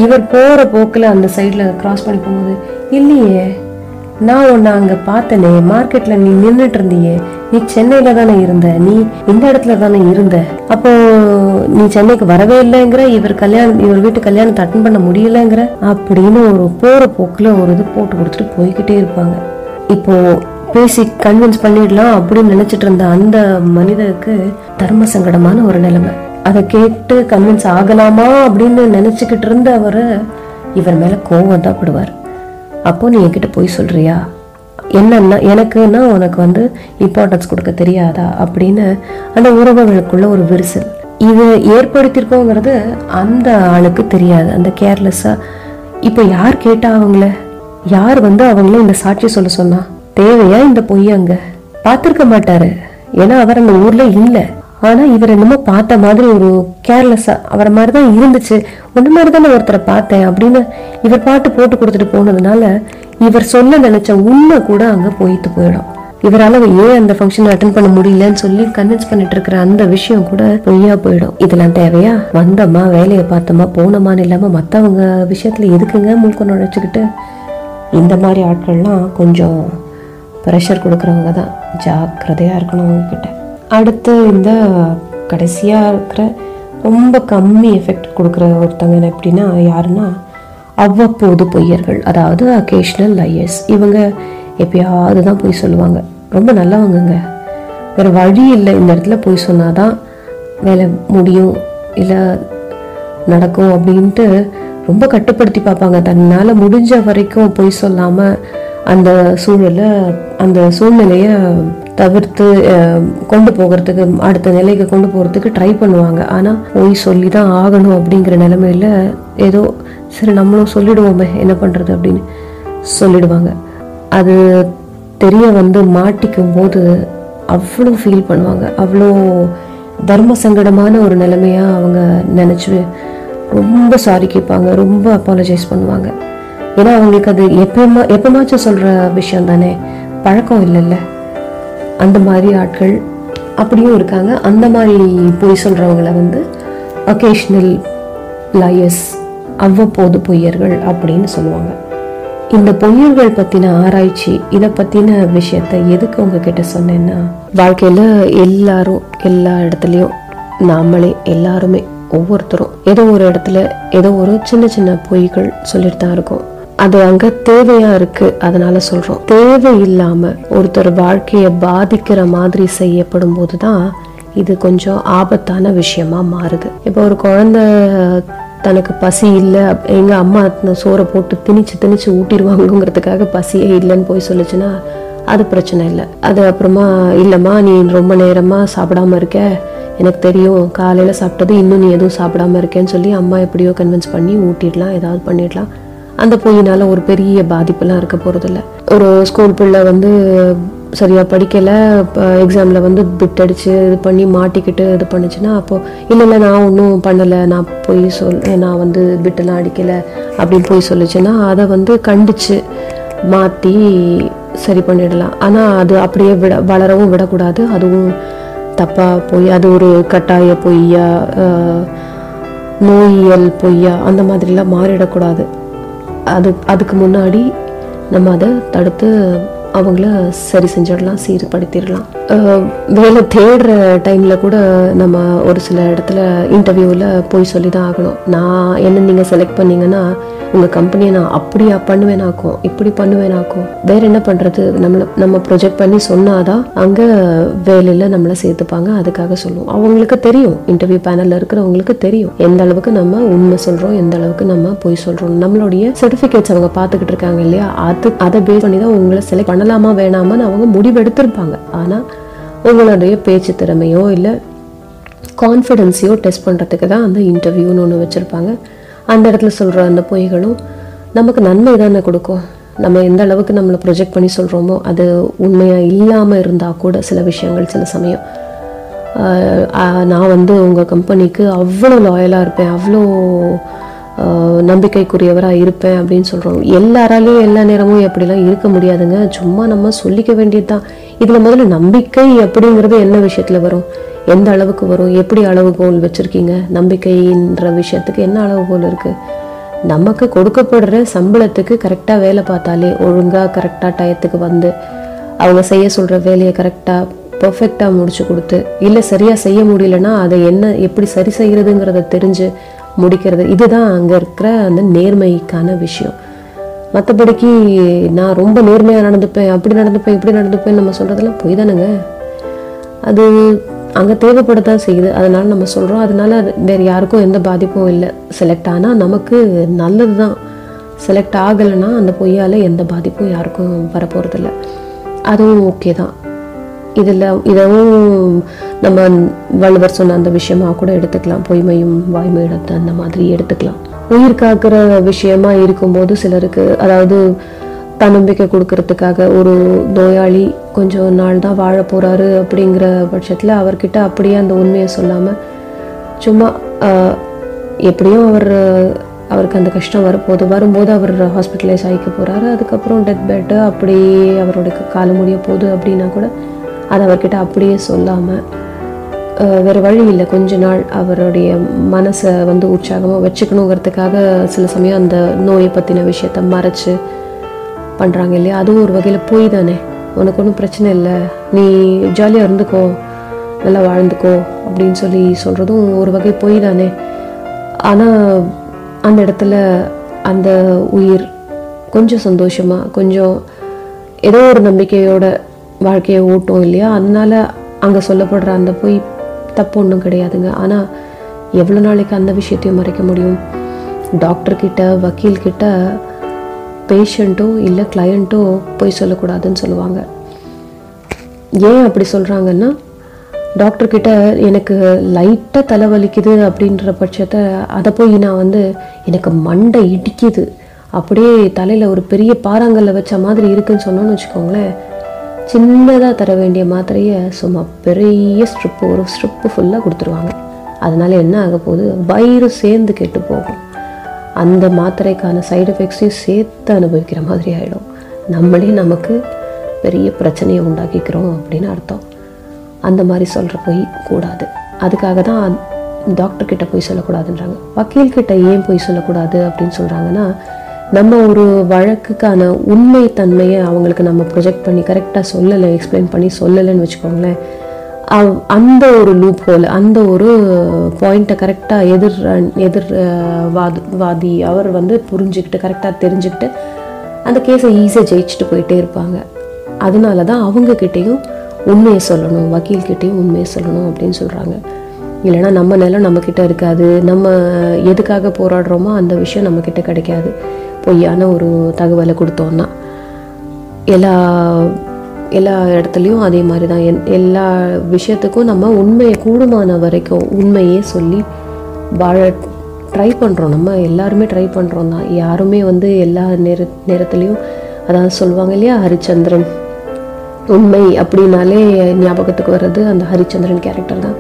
இவர் போகிற போக்கில் அந்த சைடில் கிராஸ் பண்ணி போகும்போது இல்லையே நான் உன்னை அங்கே பார்த்தனே மார்க்கெட்டில் நீ நின்றுட்டு இருந்தியே நீ சென்னையில் தானே இருந்த நீ இந்த இடத்துல தானே இருந்த அப்போ நீ சென்னைக்கு வரவே இல்லைங்கிற இவர் கல்யாணம் இவர் வீட்டு கல்யாணம் அட்டன் பண்ண முடியலங்கிற அப்படின்னு ஒரு போகிற போக்கில் ஒரு இது போட்டு கொடுத்துட்டு போய்கிட்டே இருப்பாங்க இப்போ பேசி கன்வின்ஸ் பண்ணிடலாம் அப்படின்னு நினச்சிட்டு இருந்த அந்த மனிதருக்கு தர்ம சங்கடமான ஒரு நிலைமை அதை கேட்டு கன்வின்ஸ் ஆகலாமா அப்படின்னு நினச்சிக்கிட்டு இருந்த அவரு இவர் மேலே கோவம் தான் படுவார் அப்போ நீ என்கிட்ட போய் சொல்கிறியா என்னன்னா எனக்குன்னா உனக்கு வந்து இம்பார்ட்டன்ஸ் கொடுக்க தெரியாதா அப்படின்னு அந்த உறவுகளுக்குள்ள ஒரு விரிசல் இது ஏற்படுத்தியிருக்கோங்கிறது அந்த ஆளுக்கு தெரியாது அந்த கேர்லெஸ்ஸாக இப்போ யார் கேட்டா அவங்கள யார் வந்து அவங்கள இந்த சாட்சி சொல்ல சொன்னா தேவையா இந்த பொய்யாங்க பார்த்துருக்க மாட்டாரு ஏன்னா அவர் அந்த ஊரில் இல்லை ஆனா இவர் என்னமோ பார்த்த மாதிரி ஒரு கேர்லெஸ்ஸா அவரை மாதிரி தான் இருந்துச்சு ஒன்று மாதிரி தானே ஒருத்தரை பார்த்தேன் அப்படின்னு இவர் பாட்டு போட்டு கொடுத்துட்டு போனதுனால இவர் சொல்ல நினைச்ச உண்மை கூட அங்க போயிட்டு போயிடும் இவரால் ஏன் அந்த ஃபங்க்ஷன் அட்டன் பண்ண முடியலன்னு சொல்லி கன்வின்ஸ் பண்ணிட்டு இருக்கிற அந்த விஷயம் கூட பொய்யா போயிடும் இதெல்லாம் தேவையா வந்தோமா வேலையை பார்த்தோமா போனோமான்னு இல்லாமல் மற்றவங்க விஷயத்தில் எதுக்குங்க மூக்க நுழைச்சிக்கிட்டு இந்த மாதிரி ஆட்கள்லாம் கொஞ்சம் ப்ரெஷர் கொடுக்குறவங்க தான் ஜாக்கிரதையாக இருக்கணும் அவங்கக்கிட்ட அடுத்து இந்த கடைசியாக இருக்கிற ரொம்ப கம்மி எஃபெக்ட் கொடுக்குற ஒருத்தங்க எப்படின்னா யாருன்னா அவ்வப்போது பொய்யர்கள் அதாவது அக்கேஷ்னல் லையர்ஸ் இவங்க எப்பயாவது தான் பொய் சொல்லுவாங்க ரொம்ப நல்லவங்கங்க வேறு வழி இல்லை இந்த இடத்துல பொய் சொன்னால் தான் வேலை முடியும் இல்லை நடக்கும் அப்படின்ட்டு ரொம்ப கட்டுப்படுத்தி பார்ப்பாங்க தன்னால் முடிஞ்ச வரைக்கும் பொய் சொல்லாமல் அந்த சூழலை அந்த சூழ்நிலையை தவிர்த்து கொண்டு போகிறதுக்கு அடுத்த நிலைக்கு கொண்டு போகிறதுக்கு ட்ரை பண்ணுவாங்க ஆனால் போய் சொல்லி தான் ஆகணும் அப்படிங்கிற நிலமையில ஏதோ சரி நம்மளும் சொல்லிடுவோமே என்ன பண்ணுறது அப்படின்னு சொல்லிடுவாங்க அது தெரிய வந்து மாட்டிக்கும் போது அவ்வளோ ஃபீல் பண்ணுவாங்க அவ்வளோ தர்ம சங்கடமான ஒரு நிலைமையாக அவங்க நினச்சி ரொம்ப சாரி கேட்பாங்க ரொம்ப அப்பாலஜைஸ் பண்ணுவாங்க ஏன்னா அவங்களுக்கு அது எப்பயுமா எப்பமாச்சும் சொல்கிற விஷயம் தானே பழக்கம் இல்லைல்ல அந்த மாதிரி ஆட்கள் அப்படியும் இருக்காங்க அந்த மாதிரி பொய் சொல்கிறவங்கள வந்து அக்கேஷ்னல் லயஸ் அவ்வப்போது பொய்யர்கள் அப்படின்னு சொல்லுவாங்க இந்த பொய்யர்கள் பற்றின ஆராய்ச்சி இதை பற்றின விஷயத்த எதுக்கு உங்ககிட்ட சொன்னேன்னா வாழ்க்கையில் எல்லாரும் எல்லா இடத்துலையும் நாமளே எல்லாருமே ஒவ்வொருத்தரும் ஏதோ ஒரு இடத்துல ஏதோ ஒரு சின்ன சின்ன பொய்கள் சொல்லிட்டு தான் இருக்கோம் அது அங்க தேவையா இருக்கு அதனால சொல்றோம் தேவை இல்லாம ஒருத்தர் வாழ்க்கையை பாதிக்கிற மாதிரி செய்யப்படும் போதுதான் இது கொஞ்சம் ஆபத்தான விஷயமா மாறுது இப்போ ஒரு குழந்தை தனக்கு பசி இல்லை எங்கள் அம்மா சோறை போட்டு திணிச்சு திணிச்சு ஊட்டிடுவாங்கங்கிறதுக்காக பசியே இல்லைன்னு போய் சொல்லிச்சுன்னா அது பிரச்சனை இல்லை அது அப்புறமா இல்லைம்மா நீ ரொம்ப நேரமாக சாப்பிடாம இருக்க எனக்கு தெரியும் காலையில் சாப்பிட்டது இன்னும் நீ எதுவும் சாப்பிடாம இருக்கேன்னு சொல்லி அம்மா எப்படியோ கன்வின்ஸ் பண்ணி ஊட்டிடலாம் ஏதாவது பண்ணிடலாம் அந்த பொய்யினால் ஒரு பெரிய பாதிப்புலாம் இருக்க இல்லை ஒரு ஸ்கூல் பிள்ளை வந்து சரியாக படிக்கலை இப்போ எக்ஸாமில் வந்து பிட் அடித்து இது பண்ணி மாட்டிக்கிட்டு இது பண்ணுச்சுன்னா அப்போது இல்லை இல்லை நான் ஒன்றும் பண்ணலை நான் போய் சொல் நான் வந்து பிட்டெல்லாம் அடிக்கலை அப்படின்னு போய் சொல்லிச்சுன்னா அதை வந்து கண்டித்து மாற்றி சரி பண்ணிடலாம் ஆனால் அது அப்படியே விட வளரவும் விடக்கூடாது அதுவும் தப்பாக போய் அது ஒரு கட்டாய பொய்யா நோயியல் பொய்யா அந்த மாதிரிலாம் மாறிடக்கூடாது அது அதுக்கு முன்னாடி நம்ம அதை தடுத்து அவங்கள சரி செஞ்சிடலாம் சீர்படுத்திடலாம் வேலை தேடுற டைமில் கூட நம்ம ஒரு சில இடத்துல இன்டர்வியூவில் போய் சொல்லி தான் ஆகணும் நான் என்ன நீங்கள் செலக்ட் பண்ணீங்கன்னா உங்கள் கம்பெனியை நான் அப்படியா பண்ணுவேனாக்கும் இப்படி பண்ணுவேனாக்கும் வேறு என்ன பண்ணுறது நம்மளை நம்ம ப்ரொஜெக்ட் பண்ணி சொன்னாதான் அங்கே வேலையில் நம்மளை சேர்த்துப்பாங்க அதுக்காக சொல்லுவோம் அவங்களுக்கு தெரியும் இன்டர்வியூ பேனலில் இருக்கிறவங்களுக்கு தெரியும் எந்த அளவுக்கு நம்ம உண்மை சொல்கிறோம் எந்த அளவுக்கு நம்ம போய் சொல்கிறோம் நம்மளுடைய சர்டிஃபிகேட்ஸ் அவங்க பார்த்துக்கிட்டு இருக்காங்க இல்லையா அது அதை பேஸ் பண்ணி தான் உங்களை செலக்ட் பண்ண பண்ணலாமா வேணாமான்னு அவங்க முடிவெடுத்திருப்பாங்க ஆனால் உங்களுடைய பேச்சு திறமையோ இல்லை கான்ஃபிடென்ஸையோ டெஸ்ட் பண்ணுறதுக்கு தான் அந்த இன்டர்வியூன்னு ஒன்று வச்சுருப்பாங்க அந்த இடத்துல சொல்கிற அந்த பொய்களும் நமக்கு நன்மை தானே கொடுக்கும் நம்ம எந்த அளவுக்கு நம்மளை ப்ரொஜெக்ட் பண்ணி சொல்கிறோமோ அது உண்மையாக இல்லாமல் இருந்தால் கூட சில விஷயங்கள் சில சமயம் நான் வந்து உங்கள் கம்பெனிக்கு அவ்வளோ லாயலாக இருப்பேன் அவ்வளோ நம்பிக்கைக்குரியவராக இருப்பேன் அப்படின்னு சொல்கிறோம் எல்லாராலையும் எல்லா நேரமும் எப்படிலாம் இருக்க முடியாதுங்க சும்மா நம்ம சொல்லிக்க வேண்டியது தான் இதில் முதல்ல நம்பிக்கை அப்படிங்கிறது என்ன விஷயத்தில் வரும் எந்த அளவுக்கு வரும் எப்படி அளவுகோல் வச்சுருக்கீங்க நம்பிக்கைன்ற விஷயத்துக்கு என்ன அளவுகோல் இருக்குது நமக்கு கொடுக்கப்படுற சம்பளத்துக்கு கரெக்டாக வேலை பார்த்தாலே ஒழுங்காக கரெக்டாக டயத்துக்கு வந்து அவங்க செய்ய சொல்கிற வேலையை கரெக்டாக பர்ஃபெக்டாக முடிச்சு கொடுத்து இல்லை சரியாக செய்ய முடியலன்னா அதை என்ன எப்படி சரி செய்கிறதுங்கிறத தெரிஞ்சு முடிக்கிறது இதுதான் அங்கே இருக்கிற அந்த நேர்மைக்கான விஷயம் மற்றபடிக்கு நான் ரொம்ப நேர்மையாக நடந்துப்பேன் அப்படி நடந்துப்பேன் இப்படி நடந்துப்பேன் நம்ம சொல்கிறதெல்லாம் பொய் தானுங்க அது அங்கே தேவைப்படத்தான் செய்யுது அதனால் நம்ம சொல்கிறோம் அதனால் வேறு யாருக்கும் எந்த பாதிப்பும் இல்லை செலக்ட் ஆனால் நமக்கு நல்லது தான் செலக்ட் ஆகலைன்னா அந்த பொய்யால் எந்த பாதிப்பும் யாருக்கும் வரப்போகிறதில்ல அதுவும் ஓகே தான் இதில் இதவும் நம்ம வள்ளுவர் சொன்ன அந்த விஷயமாக கூட எடுத்துக்கலாம் பொய்மையும் வாய்மையிடத்தை அந்த மாதிரி எடுத்துக்கலாம் உயிர் காக்கிற விஷயமா இருக்கும்போது சிலருக்கு அதாவது தன்னம்பிக்கை கொடுக்கறதுக்காக ஒரு நோயாளி கொஞ்சம் நாள் தான் வாழ போகிறாரு அப்படிங்கிற பட்சத்தில் அவர்கிட்ட அப்படியே அந்த உண்மையை சொல்லாமல் சும்மா எப்படியும் அவர் அவருக்கு அந்த கஷ்டம் வரப்போது வரும்போது அவர் ஹாஸ்பிட்டலைஸ் ஆகிக்க போகிறாரு அதுக்கப்புறம் டெத் பெட்டு அப்படியே அவரோட காலம் முடிய போகுது அப்படின்னா கூட அதை அவர்கிட்ட அப்படியே சொல்லாமல் வேறு வழி இல்லை கொஞ்ச நாள் அவருடைய மனசை வந்து உற்சாகமாக வச்சுக்கணுங்கிறதுக்காக சில சமயம் அந்த நோயை பற்றின விஷயத்த மறைச்சு பண்ணுறாங்க இல்லையா அதுவும் ஒரு வகையில் போய் தானே உனக்கு ஒன்றும் பிரச்சனை இல்லை நீ ஜாலியாக இருந்துக்கோ நல்லா வாழ்ந்துக்கோ அப்படின்னு சொல்லி சொல்கிறதும் ஒரு வகை போய் தானே ஆனால் அந்த இடத்துல அந்த உயிர் கொஞ்சம் சந்தோஷமாக கொஞ்சம் ஏதோ ஒரு நம்பிக்கையோட வாழ்க்கையை ஓட்டும் இல்லையா அதனால அங்கே சொல்லப்படுற அந்த போய் தப்பு ஒன்றும் கிடையாதுங்க ஆனால் எவ்வளோ நாளைக்கு அந்த விஷயத்தையும் மறைக்க முடியும் டாக்டர்கிட்ட வக்கீல்கிட்ட பேஷண்ட்டோ இல்லை கிளையண்ட்டோ போய் சொல்லக்கூடாதுன்னு சொல்லுவாங்க ஏன் அப்படி சொல்கிறாங்கன்னா டாக்டர்கிட்ட எனக்கு லைட்டாக தலைவலிக்குது அப்படின்ற பட்சத்தை அதை போய் நான் வந்து எனக்கு மண்டை இடிக்குது அப்படியே தலையில் ஒரு பெரிய பாறாங்கல்ல வச்ச மாதிரி இருக்குன்னு சொன்னோன்னு வச்சுக்கோங்களேன் சின்னதாக தர வேண்டிய மாத்திரையை சும்மா பெரிய ஸ்ட்ரிப்பு ஒரு ஸ்ட்ரிப்பு ஃபுல்லாக கொடுத்துருவாங்க அதனால் என்ன ஆக போகுது வயிறு சேர்ந்து கெட்டு போகும் அந்த மாத்திரைக்கான சைடு எஃபெக்ட்ஸையும் சேர்த்து அனுபவிக்கிற மாதிரி ஆகிடும் நம்மளே நமக்கு பெரிய பிரச்சனையை உண்டாக்கிக்கிறோம் அப்படின்னு அர்த்தம் அந்த மாதிரி சொல்கிற போய் கூடாது அதுக்காக தான் டாக்டர்கிட்ட போய் சொல்லக்கூடாதுன்றாங்க வக்கீல்கிட்ட ஏன் போய் சொல்லக்கூடாது அப்படின்னு சொல்கிறாங்கன்னா நம்ம ஒரு வழக்குக்கான உண்மை தன்மையை அவங்களுக்கு நம்ம ப்ரொஜெக்ட் பண்ணி கரெக்டாக சொல்லலை எக்ஸ்பிளைன் பண்ணி சொல்லலைன்னு வச்சுக்கோங்களேன் அவ் அந்த ஒரு லூப் ஹோல் அந்த ஒரு பாயிண்ட்டை கரெக்டாக எதிர் எதிர் வாது வாதி அவர் வந்து புரிஞ்சுக்கிட்டு கரெக்டாக தெரிஞ்சுக்கிட்டு அந்த கேஸை ஈஸியாக ஜெயிச்சுட்டு போயிட்டே இருப்பாங்க அதனால தான் அவங்கக்கிட்டேயும் உண்மையை சொல்லணும் வக்கீல்கிட்டேயும் உண்மையை சொல்லணும் அப்படின்னு சொல்கிறாங்க இல்லைனா நம்ம நிலம் நம்மக்கிட்ட இருக்காது நம்ம எதுக்காக போராடுறோமோ அந்த விஷயம் நம்மக்கிட்ட கிடைக்காது பொய்யான ஒரு தகவலை கொடுத்தோன்னா எல்லா எல்லா இடத்துலையும் அதே மாதிரி தான் என் எல்லா விஷயத்துக்கும் நம்ம உண்மையை கூடுமான வரைக்கும் உண்மையே சொல்லி வாழ ட்ரை பண்ணுறோம் நம்ம எல்லாருமே ட்ரை பண்ணுறோம் தான் யாருமே வந்து எல்லா நேர நேரத்துலேயும் அதாவது சொல்லுவாங்க இல்லையா ஹரிச்சந்திரன் உண்மை அப்படின்னாலே ஞாபகத்துக்கு வர்றது அந்த ஹரிச்சந்திரன் கேரக்டர் தான்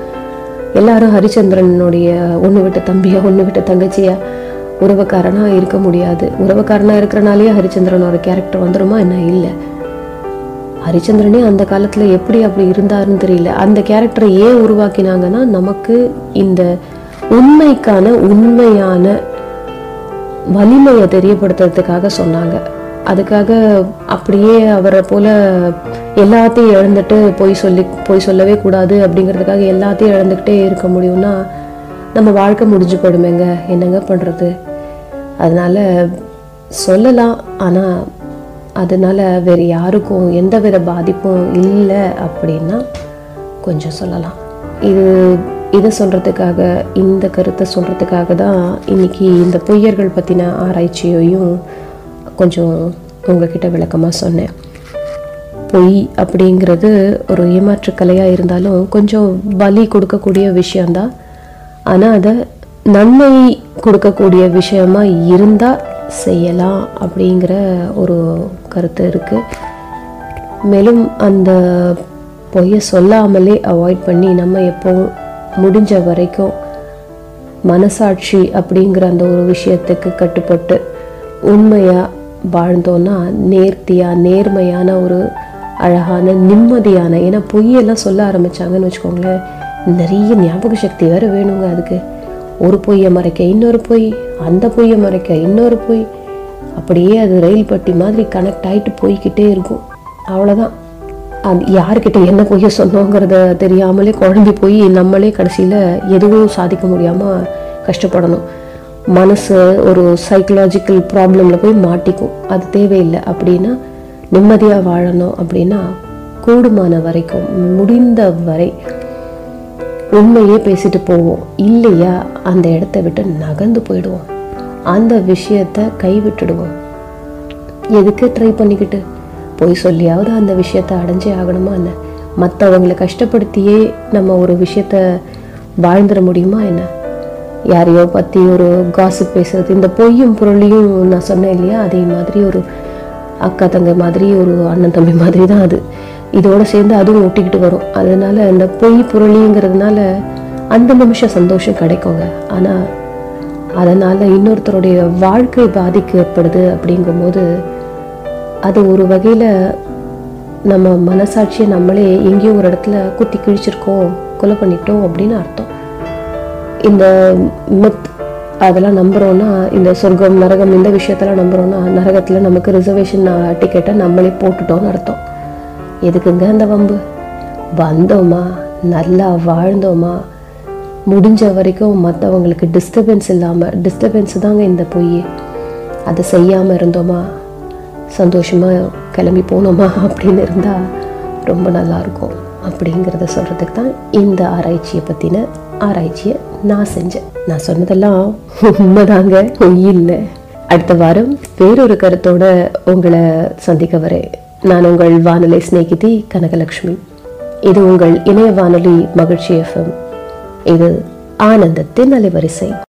எல்லாரும் ஹரிச்சந்திரனுடைய ஒன்று விட்ட தம்பியா ஒன்று விட்ட தங்கச்சியா உறவுக்காரனா இருக்க முடியாது உறவுக்காரனா இருக்கிறனாலேயே ஹரிச்சந்திரனோட கேரக்டர் வந்துடுமா என்ன இல்லை ஹரிச்சந்திரனே அந்த காலத்துல எப்படி அப்படி இருந்தாருன்னு தெரியல அந்த கேரக்டரை ஏன் உருவாக்கினாங்கன்னா நமக்கு இந்த உண்மைக்கான உண்மையான வலிமையை தெரியப்படுத்துறதுக்காக சொன்னாங்க அதுக்காக அப்படியே அவரை போல எல்லாத்தையும் இழந்துட்டு பொய் சொல்லி பொய் சொல்லவே கூடாது அப்படிங்கிறதுக்காக எல்லாத்தையும் இழந்துக்கிட்டே இருக்க முடியும்னா நம்ம வாழ்க்கை முடிஞ்சு போயிடுமேங்க என்னங்க பண்றது அதனால் சொல்லலாம் ஆனால் அதனால் வேறு யாருக்கும் எந்த வித பாதிப்பும் இல்லை அப்படின்னா கொஞ்சம் சொல்லலாம் இது இதை சொல்கிறதுக்காக இந்த கருத்தை சொல்கிறதுக்காக தான் இன்றைக்கி இந்த பொய்யர்கள் பற்றின ஆராய்ச்சியையும் கொஞ்சம் உங்ககிட்ட விளக்கமாக சொன்னேன் பொய் அப்படிங்கிறது ஒரு ஏமாற்று கலையாக இருந்தாலும் கொஞ்சம் பலி கொடுக்கக்கூடிய விஷயந்தான் ஆனால் அதை நன்மை கொடுக்கக்கூடிய விஷயமா இருந்தால் செய்யலாம் அப்படிங்கிற ஒரு கருத்து இருக்குது மேலும் அந்த பொய்யை சொல்லாமலே அவாய்ட் பண்ணி நம்ம எப்போ முடிஞ்ச வரைக்கும் மனசாட்சி அப்படிங்கிற அந்த ஒரு விஷயத்துக்கு கட்டுப்பட்டு உண்மையாக வாழ்ந்தோன்னா நேர்த்தியாக நேர்மையான ஒரு அழகான நிம்மதியான ஏன்னா பொய்யெல்லாம் சொல்ல ஆரம்பித்தாங்கன்னு வச்சுக்கோங்களேன் நிறைய ஞாபக சக்தி வேறு வேணுங்க அதுக்கு ஒரு பொய்யை மறைக்க இன்னொரு பொய் அந்த பொய்யை மறைக்க இன்னொரு பொய் அப்படியே அது ரயில் பட்டி மாதிரி கனெக்ட் ஆகிட்டு போய்கிட்டே இருக்கும் அவ்வளோதான் அது யாருக்கிட்ட என்ன பொய்ய சொன்னோங்கிறத தெரியாமலே குழம்பி போய் நம்மளே கடைசியில் எதுவும் சாதிக்க முடியாமல் கஷ்டப்படணும் மனசு ஒரு சைக்கலாஜிக்கல் ப்ராப்ளமில் போய் மாட்டிக்கும் அது தேவையில்லை அப்படின்னா நிம்மதியாக வாழணும் அப்படின்னா கூடுமான வரைக்கும் முடிந்த வரை உண்மையே பேசிட்டு போவோம் இல்லையா அந்த இடத்த விட்டு நகர்ந்து போயிடுவோம் அந்த விஷயத்த கைவிட்டுடுவோம் எதுக்கு ட்ரை பண்ணிக்கிட்டு போய் சொல்லியாவது அந்த விஷயத்த அடைஞ்சே ஆகணுமா என்ன மற்றவங்களை கஷ்டப்படுத்தியே நம்ம ஒரு விஷயத்த வாழ்ந்துட முடியுமா என்ன யாரையோ பற்றி ஒரு காசு பேசுறது இந்த பொய்யும் பொருளையும் நான் சொன்னேன் இல்லையா அதே மாதிரி ஒரு அக்கா தங்கை மாதிரி ஒரு அண்ணன் தம்பி மாதிரி தான் அது இதோடு சேர்ந்து அதுவும் ஒட்டிக்கிட்டு வரும் அதனால் இந்த பொய் புரளிங்கிறதுனால அந்த நிமிஷம் சந்தோஷம் கிடைக்குங்க ஆனால் அதனால் இன்னொருத்தருடைய வாழ்க்கை பாதிக்கப்படுது அப்படிங்கும்போது அது ஒரு வகையில் நம்ம மனசாட்சியை நம்மளே எங்கேயோ ஒரு இடத்துல குத்தி கிழிச்சிருக்கோம் கொலை பண்ணிட்டோம் அப்படின்னு அர்த்தம் இந்த மித் அதெல்லாம் நம்புகிறோன்னா இந்த சொர்க்கம் நரகம் இந்த விஷயத்தெல்லாம் நம்புகிறோன்னா நரகத்தில் நமக்கு ரிசர்வேஷன் டிக்கெட்டை நம்மளே போட்டுட்டோம்னு அர்த்தம் எதுக்குங்க அந்த வம்பு வந்தோமா நல்லா வாழ்ந்தோமா முடிஞ்ச வரைக்கும் மற்றவங்களுக்கு டிஸ்டர்பன்ஸ் இல்லாமல் டிஸ்டர்பன்ஸ் தாங்க இந்த பொய் அதை செய்யாமல் இருந்தோமா சந்தோஷமாக கிளம்பி போனோமா அப்படின்னு இருந்தால் ரொம்ப நல்லாயிருக்கும் அப்படிங்கிறத சொல்கிறதுக்கு தான் இந்த ஆராய்ச்சியை பற்றின ஆராய்ச்சியை நான் செஞ்சேன் நான் சொன்னதெல்லாம் உண்மைதாங்க இல்லை அடுத்த வாரம் வேறொரு கருத்தோட உங்களை சந்திக்க வரேன் நான் உங்கள் வானொலி சிநேகிதி கனகலட்சுமி இது உங்கள் இணைய வானொலி மகிழ்ச்சி எஃப்எம் இது ஆனந்தத்தின் அலைவரிசை